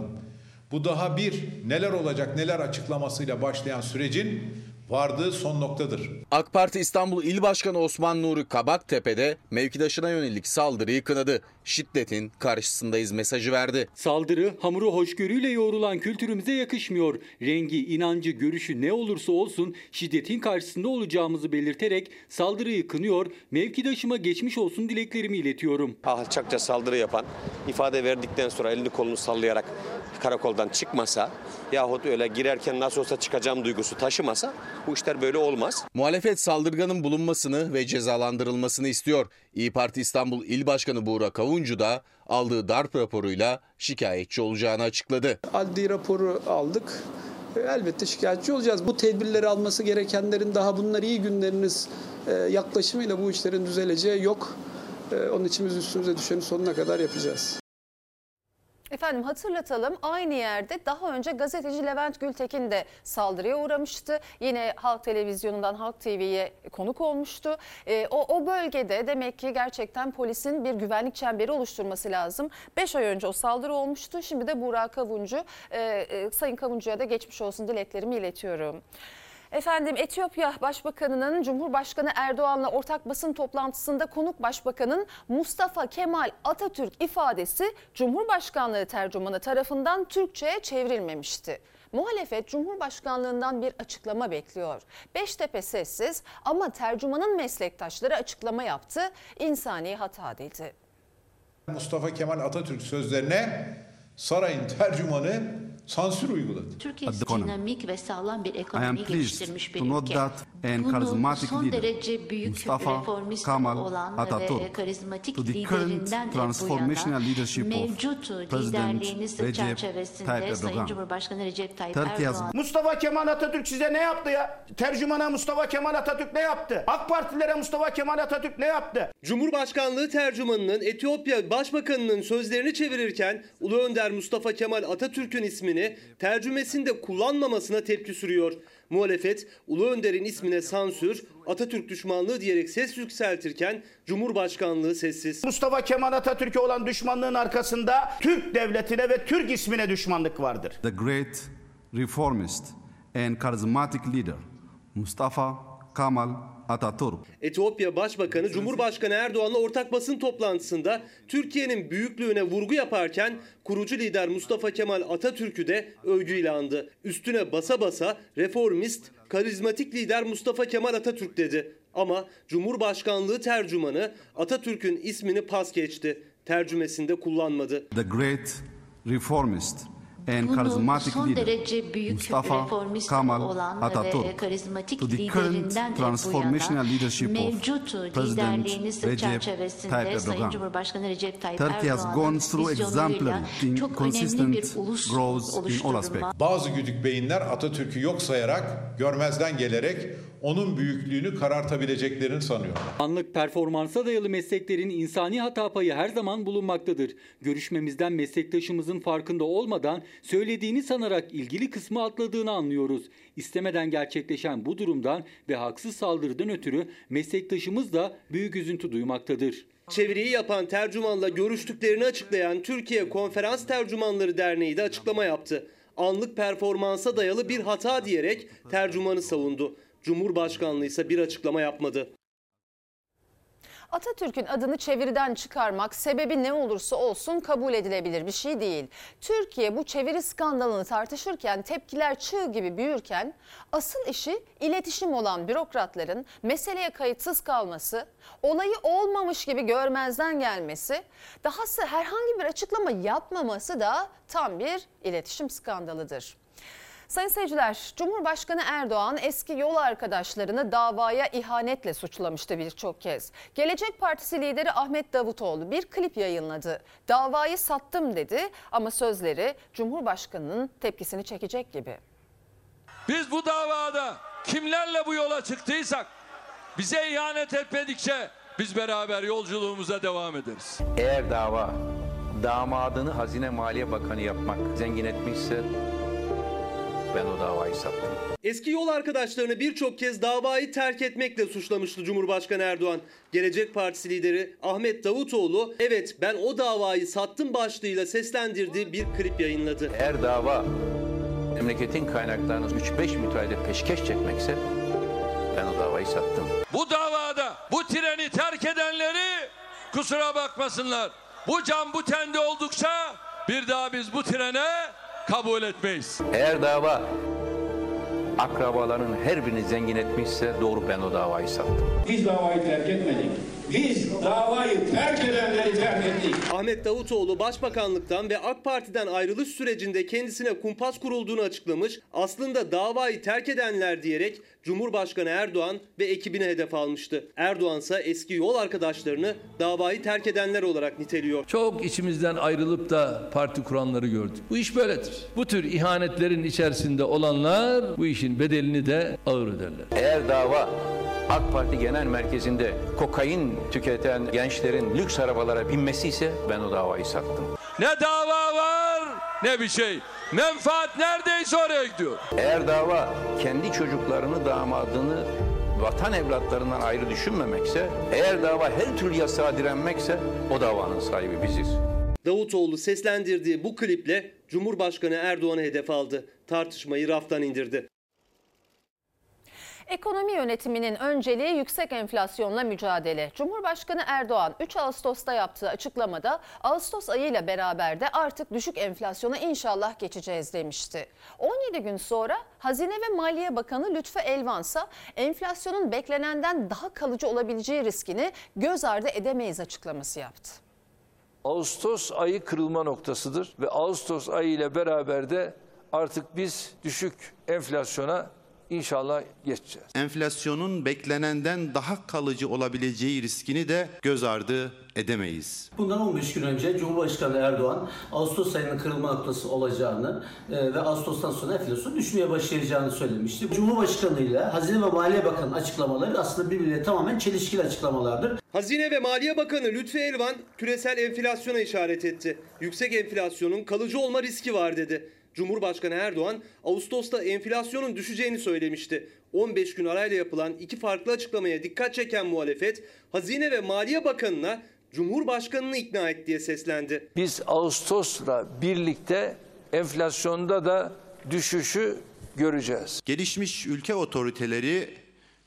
S20: bu daha bir neler olacak neler açıklamasıyla başlayan sürecin vardığı son noktadır.
S26: AK Parti İstanbul İl Başkanı Osman Nuri Kabaktepe'de mevkidaşına yönelik saldırıyı kınadı. Şiddetin karşısındayız mesajı verdi.
S23: Saldırı hamuru hoşgörüyle yoğrulan kültürümüze yakışmıyor. Rengi, inancı, görüşü ne olursa olsun şiddetin karşısında olacağımızı belirterek saldırıyı kınıyor, mevkidaşıma geçmiş olsun dileklerimi iletiyorum.
S16: Alçakça saldırı yapan, ifade verdikten sonra elini kolunu sallayarak karakoldan çıkmasa yahut öyle girerken nasıl olsa çıkacağım duygusu taşımasa bu işler böyle olmaz.
S26: Muhalefet saldırganın bulunmasını ve cezalandırılmasını istiyor. İyi Parti İstanbul İl Başkanı Buğra Kavuncu da aldığı darp raporuyla şikayetçi olacağını açıkladı.
S18: Adli raporu aldık. E, Elbette şikayetçi olacağız. Bu tedbirleri alması gerekenlerin daha bunlar iyi günleriniz e, yaklaşımıyla bu işlerin düzeleceği yok. E, Onun için biz üstümüze düşeni sonuna kadar yapacağız.
S1: Efendim hatırlatalım aynı yerde daha önce gazeteci Levent Gültekin de saldırıya uğramıştı. Yine Halk Televizyonu'ndan Halk TV'ye konuk olmuştu. E, o, o bölgede demek ki gerçekten polisin bir güvenlik çemberi oluşturması lazım. 5 ay önce o saldırı olmuştu. Şimdi de Burak Kavuncu, e, e, Sayın Kavuncu'ya da geçmiş olsun dileklerimi iletiyorum. Efendim Etiyopya Başbakanı'nın Cumhurbaşkanı Erdoğan'la ortak basın toplantısında konuk başbakanın Mustafa Kemal Atatürk ifadesi Cumhurbaşkanlığı tercümanı tarafından Türkçe'ye çevrilmemişti. Muhalefet Cumhurbaşkanlığından bir açıklama bekliyor. Beştepe sessiz ama tercümanın meslektaşları açıklama yaptı. İnsani hata dedi.
S20: Mustafa Kemal Atatürk sözlerine sarayın tercümanı sansür uyguladı.
S28: Türkiye dinamik ve sağlam bir ekonomi geliştirmiş bir ülke. and
S29: Bunu
S28: charismatic
S29: son derece büyük
S28: Mustafa
S29: reformist
S28: Kemal
S29: olan
S28: Atatürk
S29: ve karizmatik liderinden
S28: current
S29: de bu
S28: transformational
S29: yana
S28: leadership
S29: mevcut liderliğiniz çerçevesinde Sayın. Cumhurbaşkanı Recep Tayyip Erdoğan
S22: Mustafa Kemal Atatürk size ne yaptı ya? Tercümana Mustafa Kemal Atatürk ne yaptı? AK Partililere Mustafa Kemal Atatürk ne yaptı?
S30: Cumhurbaşkanlığı tercümanının Etiyopya Başbakanı'nın sözlerini çevirirken Ulu Önder Mustafa Kemal Atatürk'ün ismini tercümesinde kullanmamasına tepki sürüyor. Muhalefet Ulu Önder'in ismine sansür, Atatürk düşmanlığı diyerek ses yükseltirken Cumhurbaşkanlığı sessiz.
S22: Mustafa Kemal Atatürk'e olan düşmanlığın arkasında Türk devletine ve Türk ismine düşmanlık vardır.
S28: the great reformist and charismatic leader Mustafa Kemal Atatürk.
S30: Etiyopya Başbakanı Cumhurbaşkanı Erdoğan'la ortak basın toplantısında Türkiye'nin büyüklüğüne vurgu yaparken kurucu lider Mustafa Kemal Atatürk'ü de övgüyle andı. Üstüne basa basa reformist, karizmatik lider Mustafa Kemal Atatürk dedi. Ama Cumhurbaşkanlığı tercümanı Atatürk'ün ismini pas geçti. Tercümesinde kullanmadı.
S28: the great reformist charismatic
S29: son
S28: leader
S29: derece büyük
S28: Mustafa
S29: reformist
S28: Kemal
S29: olan ve
S28: Atatürk
S29: karizmatik
S28: to the current transformational leadership of President Recep
S29: çerçevesinde
S28: Tayyip
S29: Sayın
S28: Erdogan.
S29: Cumhurbaşkanı Recep Tayyip
S28: Turkey has
S29: Erdoğan'ın
S28: gone through exemplary in
S29: çok önemli bir
S28: consistent
S29: ulus
S28: growth in all aspects.
S20: Bazı güdük beyinler Atatürk'ü yok sayarak, görmezden gelerek onun büyüklüğünü karartabileceklerini sanıyor.
S23: Anlık performansa dayalı mesleklerin insani hata payı her zaman bulunmaktadır. Görüşmemizden meslektaşımızın farkında olmadan söylediğini sanarak ilgili kısmı atladığını anlıyoruz. İstemeden gerçekleşen bu durumdan ve haksız saldırıdan ötürü meslektaşımız da büyük üzüntü duymaktadır.
S30: Çeviriyi yapan tercümanla görüştüklerini açıklayan Türkiye Konferans Tercümanları Derneği de açıklama yaptı. Anlık performansa dayalı bir hata diyerek tercümanı savundu. Cumhurbaşkanlığı ise bir açıklama yapmadı.
S1: Atatürk'ün adını çeviriden çıkarmak sebebi ne olursa olsun kabul edilebilir bir şey değil. Türkiye bu çeviri skandalını tartışırken tepkiler çığ gibi büyürken asıl işi iletişim olan bürokratların meseleye kayıtsız kalması, olayı olmamış gibi görmezden gelmesi, dahası herhangi bir açıklama yapmaması da tam bir iletişim skandalıdır. Sayın seyirciler, Cumhurbaşkanı Erdoğan eski yol arkadaşlarını davaya ihanetle suçlamıştı birçok kez. Gelecek Partisi lideri Ahmet Davutoğlu bir klip yayınladı. Davayı sattım dedi ama sözleri Cumhurbaşkanı'nın tepkisini çekecek gibi.
S8: Biz bu davada kimlerle bu yola çıktıysak bize ihanet etmedikçe biz beraber yolculuğumuza devam ederiz.
S31: Eğer dava damadını Hazine Maliye Bakanı yapmak zengin etmişse ben o davayı sattım.
S30: Eski yol arkadaşlarını birçok kez davayı terk etmekle suçlamıştı Cumhurbaşkanı Erdoğan. Gelecek Partisi lideri Ahmet Davutoğlu evet ben o davayı sattım başlığıyla seslendirdiği bir klip yayınladı.
S31: Eğer dava memleketin kaynaklarını 3-5 müteahhide peşkeş çekmekse ben o davayı sattım.
S8: Bu davada bu treni terk edenleri kusura bakmasınlar. Bu can bu tende oldukça bir daha biz bu trene kabul etmeyiz.
S31: Eğer dava akrabaların her birini zengin etmişse doğru ben o davayı sattım.
S32: Biz davayı terk etmedik. Biz davayı terk edenleri terk ettik.
S30: Ahmet Davutoğlu Başbakanlıktan ve AK Parti'den ayrılış sürecinde kendisine kumpas kurulduğunu açıklamış. Aslında davayı terk edenler diyerek Cumhurbaşkanı Erdoğan ve ekibine hedef almıştı. Erdoğan ise eski yol arkadaşlarını davayı terk edenler olarak niteliyor.
S8: Çok içimizden ayrılıp da parti kuranları gördük. Bu iş böyledir. Bu tür ihanetlerin içerisinde olanlar bu işin bedelini de ağır öderler.
S31: Eğer dava AK Parti Genel Merkezi'nde kokain tüketen gençlerin lüks arabalara binmesi ise ben o davayı sattım.
S8: Ne dava var ne bir şey. Menfaat neredeyse oraya gidiyor.
S31: Eğer dava kendi çocuklarını, damadını vatan evlatlarından ayrı düşünmemekse, eğer dava her türlü yasağa direnmekse o davanın sahibi biziz.
S30: Davutoğlu seslendirdiği bu kliple Cumhurbaşkanı Erdoğan'ı hedef aldı. Tartışmayı raftan indirdi.
S1: Ekonomi yönetiminin önceliği yüksek enflasyonla mücadele. Cumhurbaşkanı Erdoğan 3 Ağustos'ta yaptığı açıklamada Ağustos ayıyla beraber de artık düşük enflasyona inşallah geçeceğiz demişti. 17 gün sonra Hazine ve Maliye Bakanı Lütfü Elvansa enflasyonun beklenenden daha kalıcı olabileceği riskini göz ardı edemeyiz açıklaması yaptı.
S33: Ağustos ayı kırılma noktasıdır ve Ağustos ayı ile beraber de artık biz düşük enflasyona İnşallah geçeceğiz.
S34: Enflasyonun beklenenden daha kalıcı olabileceği riskini de göz ardı edemeyiz.
S35: Bundan 15 gün önce Cumhurbaşkanı Erdoğan Ağustos ayının kırılma noktası olacağını e, ve Ağustos'tan sonra enflasyon düşmeye başlayacağını söylemişti. Cumhurbaşkanı ile Hazine ve Maliye Bakanı açıklamaları aslında birbiriyle tamamen çelişkili açıklamalardır.
S30: Hazine ve Maliye Bakanı Lütfi Elvan küresel enflasyona işaret etti. Yüksek enflasyonun kalıcı olma riski var dedi. Cumhurbaşkanı Erdoğan Ağustos'ta enflasyonun düşeceğini söylemişti. 15 gün arayla yapılan iki farklı açıklamaya dikkat çeken muhalefet Hazine ve Maliye Bakanı'na Cumhurbaşkanı'nı ikna et diye seslendi.
S33: Biz Ağustos'la birlikte enflasyonda da düşüşü göreceğiz.
S34: Gelişmiş ülke otoriteleri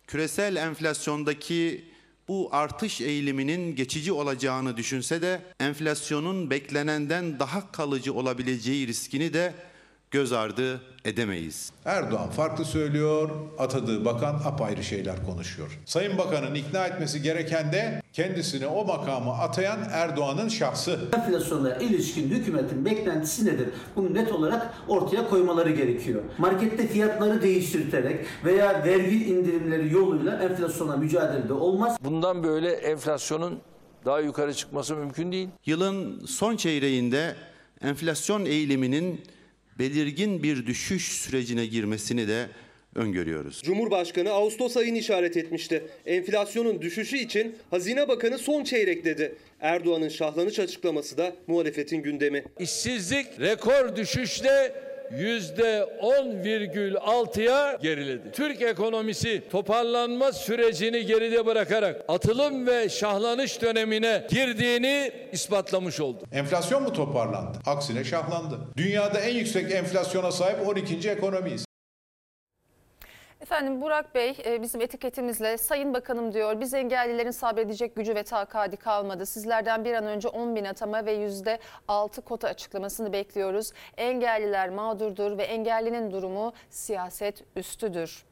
S34: küresel enflasyondaki bu artış eğiliminin geçici olacağını düşünse de enflasyonun beklenenden daha kalıcı olabileceği riskini de göz ardı edemeyiz.
S20: Erdoğan farklı söylüyor, atadığı bakan apayrı şeyler konuşuyor. Sayın Bakan'ın ikna etmesi gereken de kendisini o makama atayan Erdoğan'ın şahsı.
S35: Enflasyona ilişkin hükümetin beklentisi nedir? Bunu net olarak ortaya koymaları gerekiyor. Markette fiyatları değiştirterek veya vergi indirimleri yoluyla enflasyona mücadelede olmaz.
S33: Bundan böyle enflasyonun daha yukarı çıkması mümkün değil.
S34: Yılın son çeyreğinde enflasyon eğiliminin belirgin bir düşüş sürecine girmesini de öngörüyoruz.
S30: Cumhurbaşkanı Ağustos ayını işaret etmişti. Enflasyonun düşüşü için Hazine Bakanı son çeyrek dedi. Erdoğan'ın şahlanış açıklaması da muhalefetin gündemi.
S8: İşsizlik rekor düşüşle %10,6'ya geriledi. Türk ekonomisi toparlanma sürecini geride bırakarak atılım ve şahlanış dönemine girdiğini ispatlamış oldu.
S20: Enflasyon mu toparlandı? Aksine şahlandı. Dünyada en yüksek enflasyona sahip 12. ekonomiyiz.
S1: Efendim Burak Bey e, bizim etiketimizle Sayın Bakanım diyor biz engellilerin sabredecek gücü ve takadi kalmadı. Sizlerden bir an önce 10 bin atama ve %6 kota açıklamasını bekliyoruz. Engelliler mağdurdur ve engellinin durumu siyaset üstüdür.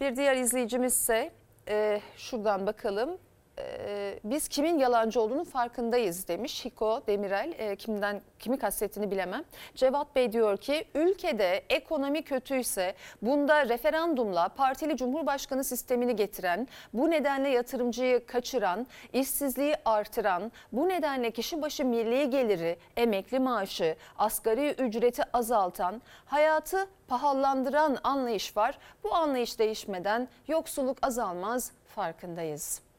S1: Bir diğer izleyicimiz ise e, şuradan bakalım. E, biz kimin yalancı olduğunu farkındayız demiş Hiko Demirel. E, kimden kimi kastettiğini bilemem. Cevat Bey diyor ki ülkede ekonomi kötüyse bunda referandumla partili cumhurbaşkanı sistemini getiren, bu nedenle yatırımcıyı kaçıran, işsizliği artıran, bu nedenle kişi başı milli geliri, emekli maaşı, asgari ücreti azaltan, hayatı pahalandıran anlayış var. Bu anlayış değişmeden yoksulluk azalmaz farkındayız.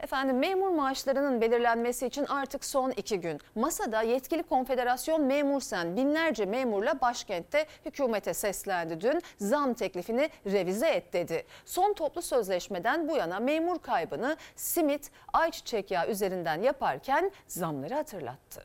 S1: Efendim memur maaşlarının belirlenmesi için artık son iki gün. Masada yetkili konfederasyon memur sen binlerce memurla başkentte hükümete seslendi dün. Zam teklifini revize et dedi. Son toplu sözleşmeden bu yana memur kaybını simit, ayçiçek yağı üzerinden yaparken zamları hatırlattı.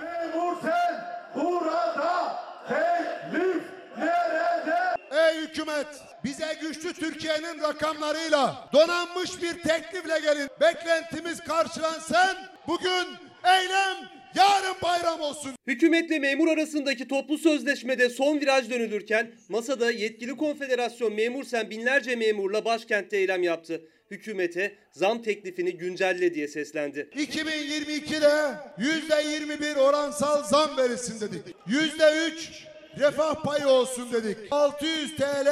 S36: Memur sen burada teklif nerede?
S27: Ey hükümet bize güçlü Türkiye'nin rakamlarıyla donanmış bir teklifle gelin. Beklentimiz karşılansın. Bugün eylem yarın bayram olsun.
S30: Hükümetle memur arasındaki toplu sözleşmede son viraj dönülürken masada yetkili konfederasyon memur sen binlerce memurla başkentte eylem yaptı. Hükümete zam teklifini güncelle diye seslendi.
S27: 2022'de %21 oransal zam verilsin dedik. %3 refah payı olsun dedik. 600 TL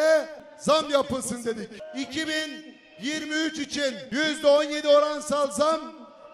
S27: zam yapılsın dedik. 2023 için %17 oransal zam,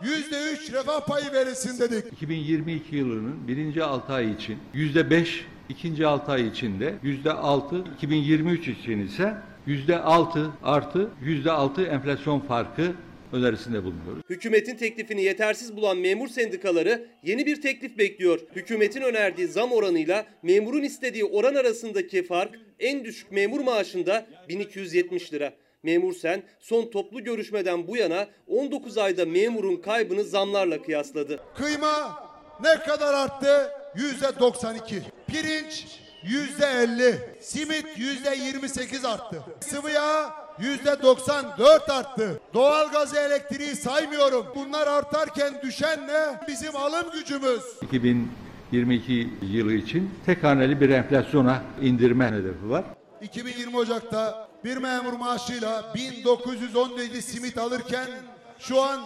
S27: %3 refah payı verilsin dedik.
S37: 2022 yılının birinci 6 ay için %5, ikinci 6 ay içinde %6, 2023 için ise %6 artı %6 enflasyon farkı önerisinde bulunuyoruz.
S30: Hükümetin teklifini yetersiz bulan memur sendikaları yeni bir teklif bekliyor. Hükümetin önerdiği zam oranıyla memurun istediği oran arasındaki fark en düşük memur maaşında 1270 lira. Memur Sen son toplu görüşmeden bu yana 19 ayda memurun kaybını zamlarla kıyasladı.
S27: Kıyma ne kadar arttı? Yüzde 92. Pirinç yüzde 50. Simit yüzde 28 arttı. Sıvı yağ yüzde 94 arttı. Doğalgaz elektriği saymıyorum. Bunlar artarken düşen ne? Bizim alım gücümüz.
S37: 2022 yılı için tek haneli bir enflasyona indirme hedefi var.
S27: 2020 Ocak'ta bir memur maaşıyla 1917 simit alırken şu an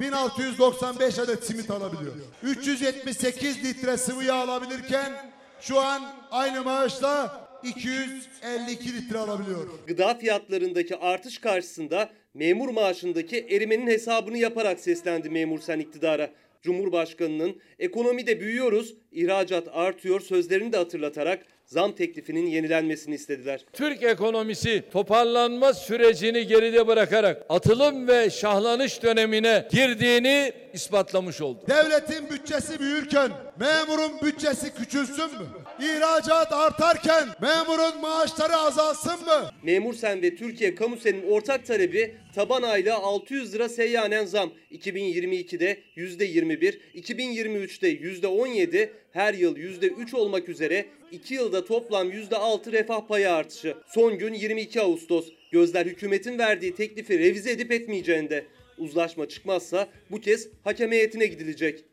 S27: 1695 adet simit alabiliyor. 378 litre sıvı yağ alabilirken şu an aynı maaşla
S38: 252 litre alabiliyor.
S30: Gıda fiyatlarındaki artış karşısında memur maaşındaki erimenin hesabını yaparak seslendi memur sen iktidara. Cumhurbaşkanının ekonomide büyüyoruz, ihracat artıyor sözlerini de hatırlatarak zam teklifinin yenilenmesini istediler.
S8: Türk ekonomisi toparlanma sürecini geride bırakarak atılım ve şahlanış dönemine girdiğini ispatlamış oldu.
S38: Devletin bütçesi büyürken memurun bütçesi küçülsün mü? İhracat artarken memurun maaşları azalsın mı?
S30: Memur Sen ve Türkiye Kamu Sen'in ortak talebi taban aylığı 600 lira seyyanen zam. 2022'de %21, 2023'te %17, her yıl %3 olmak üzere 2 yılda toplam %6 refah payı artışı. Son gün 22 Ağustos. Gözler hükümetin verdiği teklifi revize edip etmeyeceğinde. Uzlaşma çıkmazsa bu kez hakem heyetine gidilecek.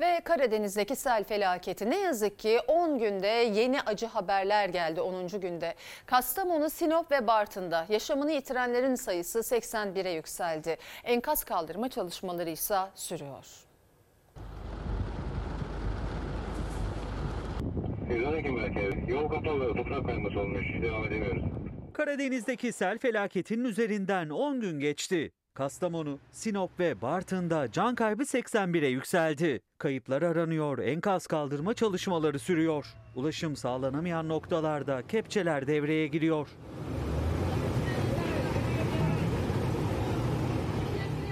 S1: Ve Karadeniz'deki sel felaketi ne yazık ki 10 günde yeni acı haberler geldi 10. günde. Kastamonu, Sinop ve Bartın'da yaşamını yitirenlerin sayısı 81'e yükseldi. Enkaz kaldırma çalışmaları ise sürüyor.
S39: 112 merkez. Yol kapalı. Toprak kayması olmuş. Devam edemiyoruz.
S19: Karadeniz'deki sel felaketinin üzerinden 10 gün geçti. Kastamonu, Sinop ve Bartın'da can kaybı 81'e yükseldi. Kayıplar aranıyor, enkaz kaldırma çalışmaları sürüyor. Ulaşım sağlanamayan noktalarda kepçeler devreye giriyor.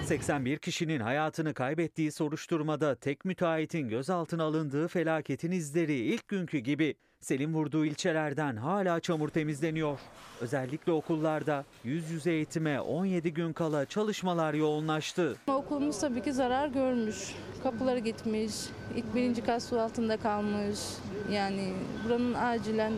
S19: 81 kişinin hayatını kaybettiği soruşturmada tek müteahhitin gözaltına alındığı felaketin izleri ilk günkü gibi selin vurduğu ilçelerden hala çamur temizleniyor. Özellikle okullarda yüz yüze eğitime 17 gün kala çalışmalar yoğunlaştı.
S40: Okulumuz tabii ki zarar görmüş. Kapıları gitmiş, ilk birinci kat su altında kalmış. Yani buranın acilen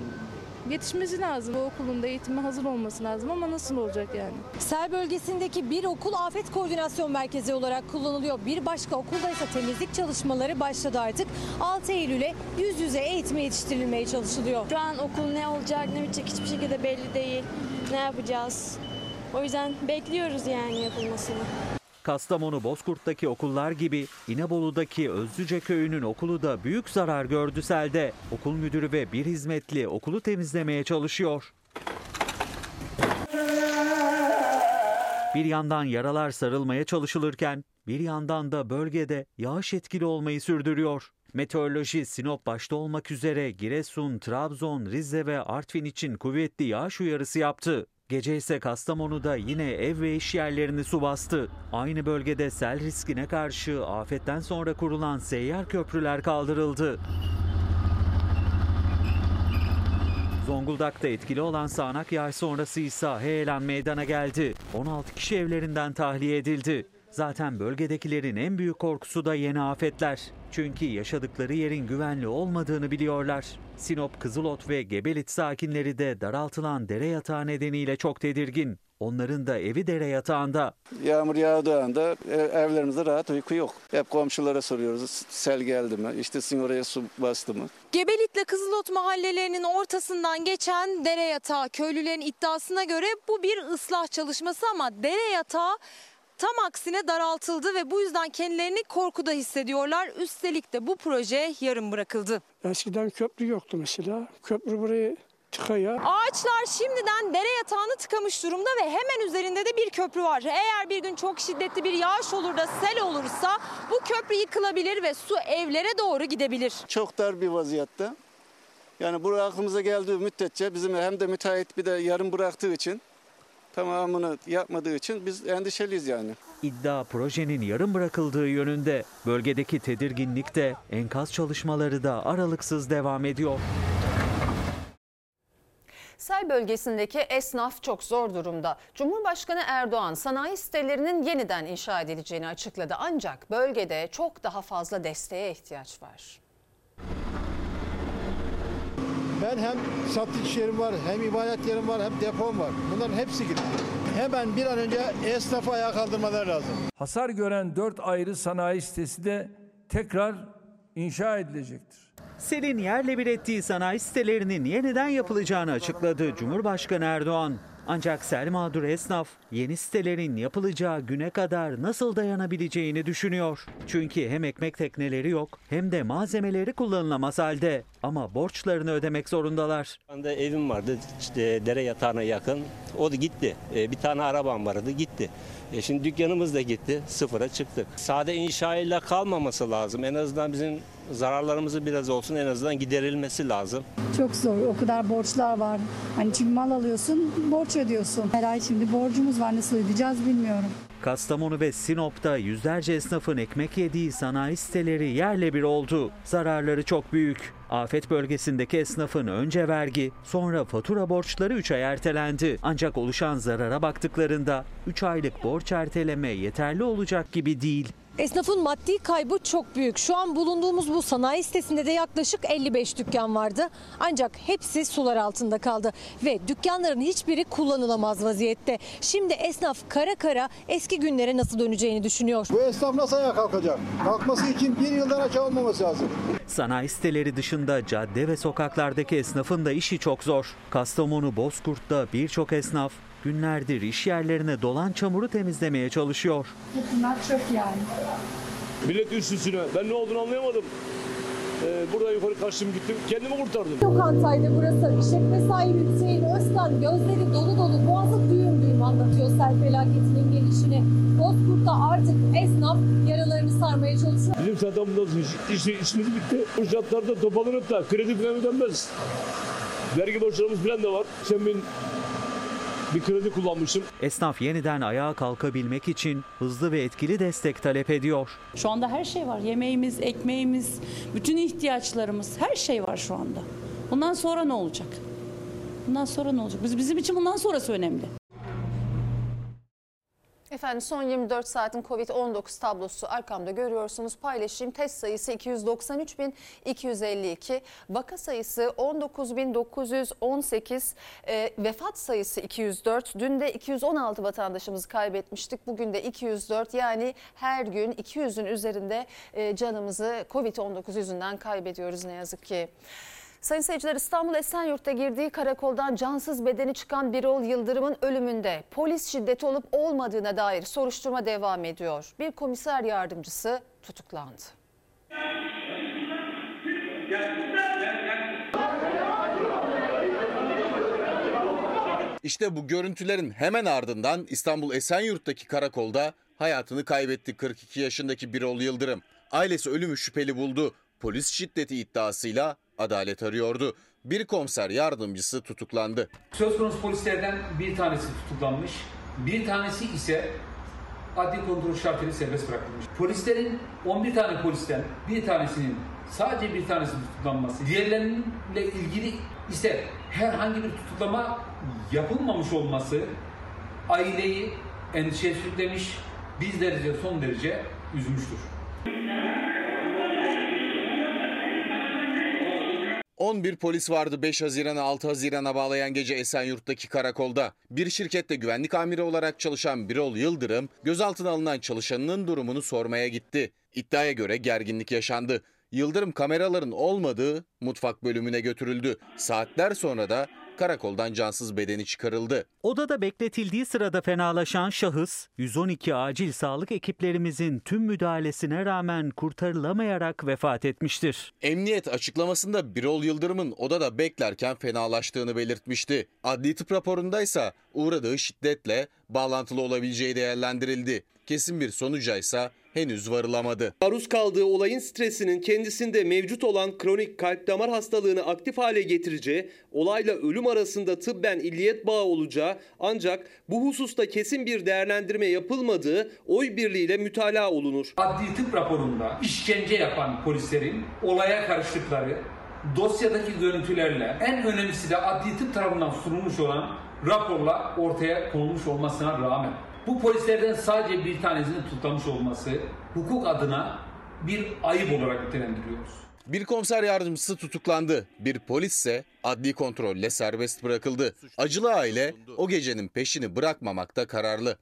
S40: yetişmesi lazım. Bu okulun da eğitime hazır olması lazım ama nasıl olacak yani?
S41: Sel bölgesindeki bir okul afet koordinasyon merkezi olarak kullanılıyor. Bir başka okulda ise temizlik çalışmaları başladı artık. 6 Eylül'e yüz yüze eğitime yetiştirilmeye çalışılıyor.
S42: Şu an okul ne olacak ne bitecek hiçbir şekilde belli değil. Ne yapacağız? O yüzden bekliyoruz yani yapılmasını.
S19: Kastamonu Bozkurt'taki okullar gibi İnebolu'daki Özlüce köyünün okulu da büyük zarar gördü selde. Okul müdürü ve bir hizmetli okulu temizlemeye çalışıyor. Bir yandan yaralar sarılmaya çalışılırken bir yandan da bölgede yağış etkili olmayı sürdürüyor. Meteoroloji Sinop başta olmak üzere Giresun, Trabzon, Rize ve Artvin için kuvvetli yağış uyarısı yaptı. Gece ise Kastamonu'da yine ev ve iş yerlerini su bastı. Aynı bölgede sel riskine karşı afetten sonra kurulan seyyar köprüler kaldırıldı. Zonguldak'ta etkili olan sağanak yağış sonrası ise heyelan meydana geldi. 16 kişi evlerinden tahliye edildi. Zaten bölgedekilerin en büyük korkusu da yeni afetler. Çünkü yaşadıkları yerin güvenli olmadığını biliyorlar. Sinop, Kızılot ve Gebelit sakinleri de daraltılan dere yatağı nedeniyle çok tedirgin. Onların da evi dere yatağında.
S27: Yağmur yağdığı anda e, evlerimizde rahat uyku yok. Hep komşulara soruyoruz sel geldi mi? İşte sizin oraya su bastı mı?
S41: Gebelit'le Kızılot mahallelerinin ortasından geçen dere yatağı köylülerin iddiasına göre bu bir ıslah çalışması ama dere yatağı tam aksine daraltıldı ve bu yüzden kendilerini korkuda hissediyorlar. Üstelik de bu proje yarım bırakıldı.
S43: Eskiden köprü yoktu mesela. Köprü burayı tıkaya.
S41: Ağaçlar şimdiden dere yatağını tıkamış durumda ve hemen üzerinde de bir köprü var. Eğer bir gün çok şiddetli bir yağış olur da sel olursa bu köprü yıkılabilir ve su evlere doğru gidebilir.
S27: Çok dar bir vaziyette. Yani buraya aklımıza geldiği müddetçe bizim hem de müteahhit bir de yarım bıraktığı için tamamını yapmadığı için biz endişeliyiz yani.
S19: İddia projenin yarım bırakıldığı yönünde. Bölgedeki tedirginlik de enkaz çalışmaları da aralıksız devam ediyor.
S1: Sel bölgesindeki esnaf çok zor durumda. Cumhurbaşkanı Erdoğan sanayi sitelerinin yeniden inşa edileceğini açıkladı. Ancak bölgede çok daha fazla desteğe ihtiyaç var.
S44: Ben hem satış yerim var, hem ibadet yerim var, hem depom var. Bunların hepsi gitti. Hemen bir an önce esnafı ayağa kaldırmaları lazım.
S8: Hasar gören 4 ayrı sanayi sitesi de tekrar inşa edilecektir.
S19: Selin yerle bir ettiği sanayi sitelerinin yeniden yapılacağını açıkladı Cumhurbaşkanı Erdoğan. Ancak sel mağdur esnaf yeni sitelerin yapılacağı güne kadar nasıl dayanabileceğini düşünüyor. Çünkü hem ekmek tekneleri yok hem de malzemeleri kullanılamaz halde. Ama borçlarını ödemek zorundalar.
S45: Şu anda evim vardı işte dere yatağına yakın. O da gitti. E, bir tane arabam vardı gitti. E, şimdi dükkanımız da gitti. Sıfıra çıktık. Sade inşaayla kalmaması lazım. En azından bizim zararlarımızı biraz olsun en azından giderilmesi lazım.
S46: Çok zor. O kadar borçlar var. Hani çünkü mal alıyorsun, borç ödüyorsun. Her ay şimdi borcumuz var. Nasıl ödeyeceğiz bilmiyorum.
S19: Kastamonu ve Sinop'ta yüzlerce esnafın ekmek yediği sanayi siteleri yerle bir oldu. Zararları çok büyük. Afet bölgesindeki esnafın önce vergi, sonra fatura borçları 3 ay ertelendi. Ancak oluşan zarara baktıklarında 3 aylık borç erteleme yeterli olacak gibi değil.
S41: Esnafın maddi kaybı çok büyük. Şu an bulunduğumuz bu sanayi sitesinde de yaklaşık 55 dükkan vardı. Ancak hepsi sular altında kaldı ve dükkanların hiçbiri kullanılamaz vaziyette. Şimdi esnaf kara kara eski günlere nasıl döneceğini düşünüyor.
S27: Bu esnaf nasıl ayağa kalkacak? Kalkması için bir yıldan aşağı olmaması lazım.
S19: Sanayi siteleri dışında cadde ve sokaklardaki esnafın da işi çok zor. Kastamonu Bozkurt'ta birçok esnaf günlerdir iş yerlerine dolan çamuru temizlemeye çalışıyor.
S46: Bunlar çöp yani.
S47: Millet üst üstüne. Ben ne olduğunu anlayamadım. Ee, burada yukarı kaçtım gittim. Kendimi kurtardım.
S41: Lokantaydı burası. İşletme sahibi Hüseyin Özkan gözleri dolu dolu boğazı düğüm düğüm anlatıyor sel felaketinin gelişini. Bozkurt'ta artık esnaf yaralarını sarmaya çalışıyor.
S47: Bizim satamında iş, işimiz bitti. Bu şartlarda toparlanıp da kredi falan ödenmez. Vergi borçlarımız falan da var. Sen bin bir kredi kullanmışım.
S19: Esnaf yeniden ayağa kalkabilmek için hızlı ve etkili destek talep ediyor.
S48: Şu anda her şey var. Yemeğimiz, ekmeğimiz, bütün ihtiyaçlarımız her şey var şu anda. Bundan sonra ne olacak? Bundan sonra ne olacak? Biz bizim için bundan sonrası önemli.
S1: Efendim son 24 saatin Covid-19 tablosu arkamda görüyorsunuz. Paylaşayım. Test sayısı 293.252. Vaka sayısı 19.918. E, vefat sayısı 204. Dün de 216 vatandaşımızı kaybetmiştik. Bugün de 204. Yani her gün 200'ün üzerinde e, canımızı Covid-19 yüzünden kaybediyoruz ne yazık ki. Sayın seyirciler İstanbul Esenyurt'ta girdiği karakoldan cansız bedeni çıkan Birol Yıldırım'ın ölümünde polis şiddeti olup olmadığına dair soruşturma devam ediyor. Bir komiser yardımcısı tutuklandı.
S26: İşte bu görüntülerin hemen ardından İstanbul Esenyurt'taki karakolda hayatını kaybetti 42 yaşındaki Birol Yıldırım. Ailesi ölümü şüpheli buldu. Polis şiddeti iddiasıyla adalet arıyordu. Bir komiser yardımcısı tutuklandı.
S23: Söz konusu polislerden bir tanesi tutuklanmış, bir tanesi ise adli kontrol şartıyla serbest bırakılmış. Polislerin 11 tane polisten bir tanesinin sadece bir tanesinin tutuklanması, diğerleriyle ilgili ise herhangi bir tutuklama yapılmamış olması aileyi endişeye sürüklemiş, bizleri son derece üzmüştür.
S26: 11 polis vardı 5 Haziran'a 6 Haziran'a bağlayan gece Esenyurt'taki karakolda. Bir şirkette güvenlik amiri olarak çalışan Birol Yıldırım, gözaltına alınan çalışanının durumunu sormaya gitti. İddiaya göre gerginlik yaşandı. Yıldırım kameraların olmadığı mutfak bölümüne götürüldü. Saatler sonra da karakoldan cansız bedeni çıkarıldı.
S19: Odada bekletildiği sırada fenalaşan şahıs 112 acil sağlık ekiplerimizin tüm müdahalesine rağmen kurtarılamayarak vefat etmiştir.
S26: Emniyet açıklamasında Birol Yıldırım'ın odada beklerken fenalaştığını belirtmişti. Adli tıp raporundaysa uğradığı şiddetle bağlantılı olabileceği değerlendirildi. Kesin bir sonuca ise henüz varılamadı.
S30: Maruz kaldığı olayın stresinin kendisinde mevcut olan kronik kalp damar hastalığını aktif hale getireceği, olayla ölüm arasında tıbben illiyet bağı olacağı ancak bu hususta kesin bir değerlendirme yapılmadığı oy birliğiyle mütalaa olunur.
S23: Adli tıp raporunda işkence yapan polislerin olaya karıştıkları, dosyadaki görüntülerle en önemlisi de adli tıp tarafından sunulmuş olan raporla ortaya konulmuş olmasına rağmen bu polislerden sadece bir tanesinin tutuklanmış olması hukuk adına bir ayıp olarak nitelendiriyoruz.
S26: Bir komiser yardımcısı tutuklandı. Bir polis ise adli kontrolle serbest bırakıldı. Acılı aile o gecenin peşini bırakmamakta kararlı.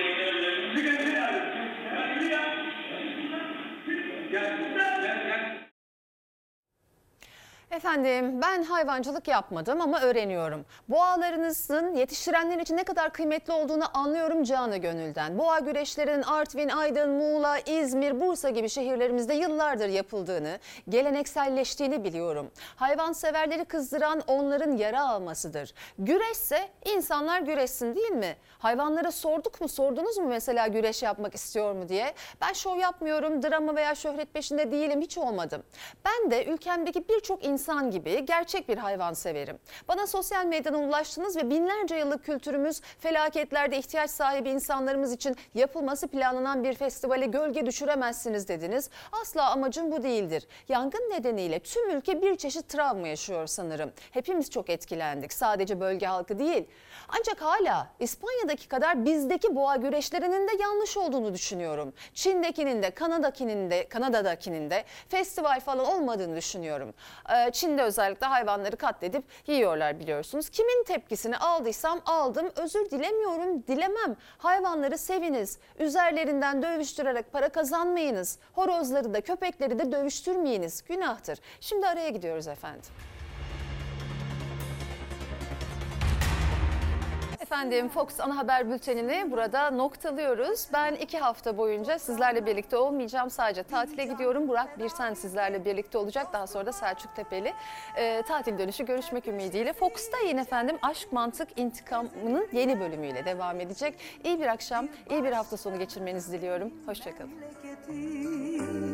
S1: Efendim ben hayvancılık yapmadım ama öğreniyorum. Boğalarınızın yetiştirenler için ne kadar kıymetli olduğunu anlıyorum canı gönülden. Boğa güreşlerinin Artvin, Aydın, Muğla, İzmir, Bursa gibi şehirlerimizde yıllardır yapıldığını, gelenekselleştiğini biliyorum. Hayvanseverleri kızdıran onların yara almasıdır. Güreşse insanlar güreşsin değil mi? Hayvanlara sorduk mu sordunuz mu mesela güreş yapmak istiyor mu diye. Ben şov yapmıyorum, drama veya şöhret peşinde değilim hiç olmadım. Ben de ülkemdeki birçok insan gibi gerçek bir hayvan severim. Bana sosyal medyadan ulaştınız ve binlerce yıllık kültürümüz felaketlerde ihtiyaç sahibi insanlarımız için yapılması planlanan bir festivale gölge düşüremezsiniz dediniz. Asla amacım bu değildir. Yangın nedeniyle tüm ülke bir çeşit travma yaşıyor sanırım. Hepimiz çok etkilendik. Sadece bölge halkı değil. Ancak hala İspanya'daki kadar bizdeki boğa güreşlerinin de yanlış olduğunu düşünüyorum. Çin'dekinin de Kanada'kinin de Kanada'dakinin de festival falan olmadığını düşünüyorum. Ee, Çin'de özellikle hayvanları katledip yiyorlar biliyorsunuz. Kimin tepkisini aldıysam aldım. Özür dilemiyorum, dilemem. Hayvanları seviniz. Üzerlerinden dövüştürerek para kazanmayınız. Horozları da köpekleri de dövüştürmeyiniz. Günahtır. Şimdi araya gidiyoruz efendim. Efendim Fox ana haber bültenini burada noktalıyoruz. Ben iki hafta boyunca sizlerle birlikte olmayacağım. Sadece tatile gidiyorum. Burak Birsen sizlerle birlikte olacak. Daha sonra da Selçuk Tepeli. Ee, tatil dönüşü görüşmek ümidiyle. Fox'ta yine efendim Aşk Mantık İntikamı'nın yeni bölümüyle devam edecek. İyi bir akşam, iyi bir hafta sonu geçirmenizi diliyorum. Hoşçakalın.